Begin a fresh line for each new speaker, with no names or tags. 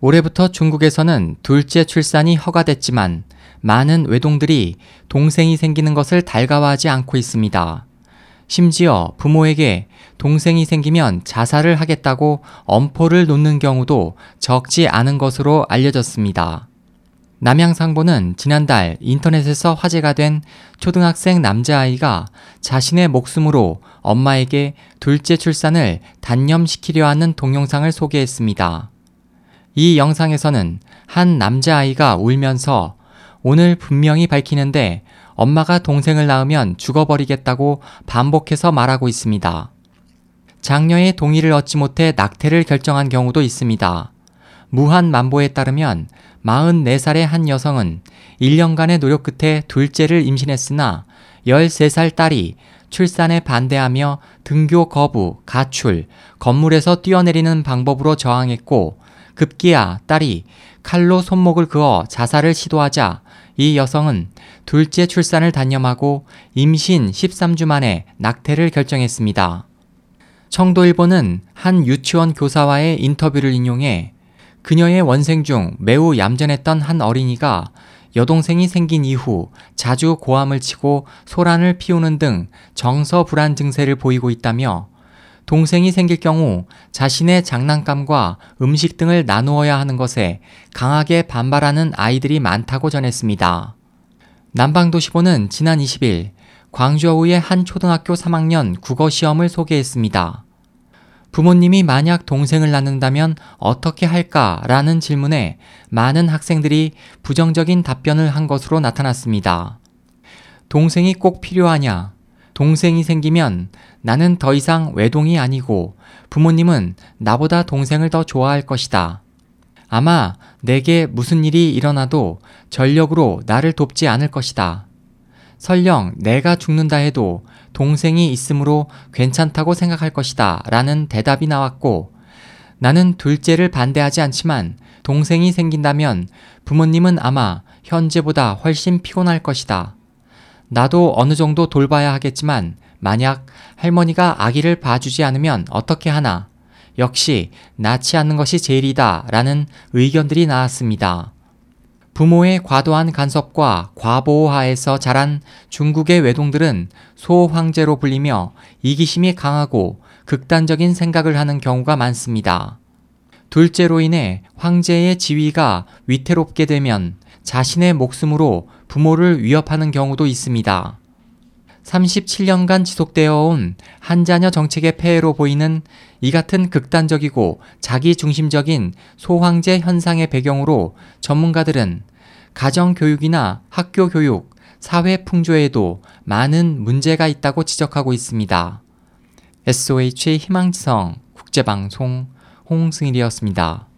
올해부터 중국에서는 둘째 출산이 허가됐지만 많은 외동들이 동생이 생기는 것을 달가워하지 않고 있습니다. 심지어 부모에게 동생이 생기면 자살을 하겠다고 엄포를 놓는 경우도 적지 않은 것으로 알려졌습니다. 남양상보는 지난달 인터넷에서 화제가 된 초등학생 남자아이가 자신의 목숨으로 엄마에게 둘째 출산을 단념시키려 하는 동영상을 소개했습니다. 이 영상에서는 한 남자아이가 울면서 오늘 분명히 밝히는데 엄마가 동생을 낳으면 죽어버리겠다고 반복해서 말하고 있습니다. 장녀의 동의를 얻지 못해 낙태를 결정한 경우도 있습니다. 무한 만보에 따르면 44살의 한 여성은 1년간의 노력 끝에 둘째를 임신했으나 13살 딸이 출산에 반대하며 등교 거부, 가출, 건물에서 뛰어내리는 방법으로 저항했고 급기야 딸이 칼로 손목을 그어 자살을 시도하자 이 여성은 둘째 출산을 단념하고 임신 13주 만에 낙태를 결정했습니다. 청도일보는 한 유치원 교사와의 인터뷰를 인용해 그녀의 원생 중 매우 얌전했던 한 어린이가 여동생이 생긴 이후 자주 고함을 치고 소란을 피우는 등 정서 불안 증세를 보이고 있다며 동생이 생길 경우 자신의 장난감과 음식 등을 나누어야 하는 것에 강하게 반발하는 아이들이 많다고 전했습니다. 남방도시보는 지난 20일 광저우의 한 초등학교 3학년 국어 시험을 소개했습니다. 부모님이 만약 동생을 낳는다면 어떻게 할까 라는 질문에 많은 학생들이 부정적인 답변을 한 것으로 나타났습니다. 동생이 꼭 필요하냐? 동생이 생기면 나는 더 이상 외동이 아니고 부모님은 나보다 동생을 더 좋아할 것이다. 아마 내게 무슨 일이 일어나도 전력으로 나를 돕지 않을 것이다. 설령 내가 죽는다 해도 동생이 있으므로 괜찮다고 생각할 것이다. 라는 대답이 나왔고 나는 둘째를 반대하지 않지만 동생이 생긴다면 부모님은 아마 현재보다 훨씬 피곤할 것이다. 나도 어느 정도 돌봐야 하겠지만 만약 할머니가 아기를 봐주지 않으면 어떻게 하나? 역시 낳지 않는 것이 제일이다 라는 의견들이 나왔습니다. 부모의 과도한 간섭과 과보호하에서 자란 중국의 외동들은 소황제로 불리며 이기심이 강하고 극단적인 생각을 하는 경우가 많습니다. 둘째로 인해 황제의 지위가 위태롭게 되면 자신의 목숨으로 부모를 위협하는 경우도 있습니다. 37년간 지속되어 온 한자녀 정책의 폐해로 보이는 이 같은 극단적이고 자기 중심적인 소황제 현상의 배경으로 전문가들은 가정교육이나 학교교육, 사회 풍조에도 많은 문제가 있다고 지적하고 있습니다. SOH 희망지성 국제방송 홍승일이었습니다.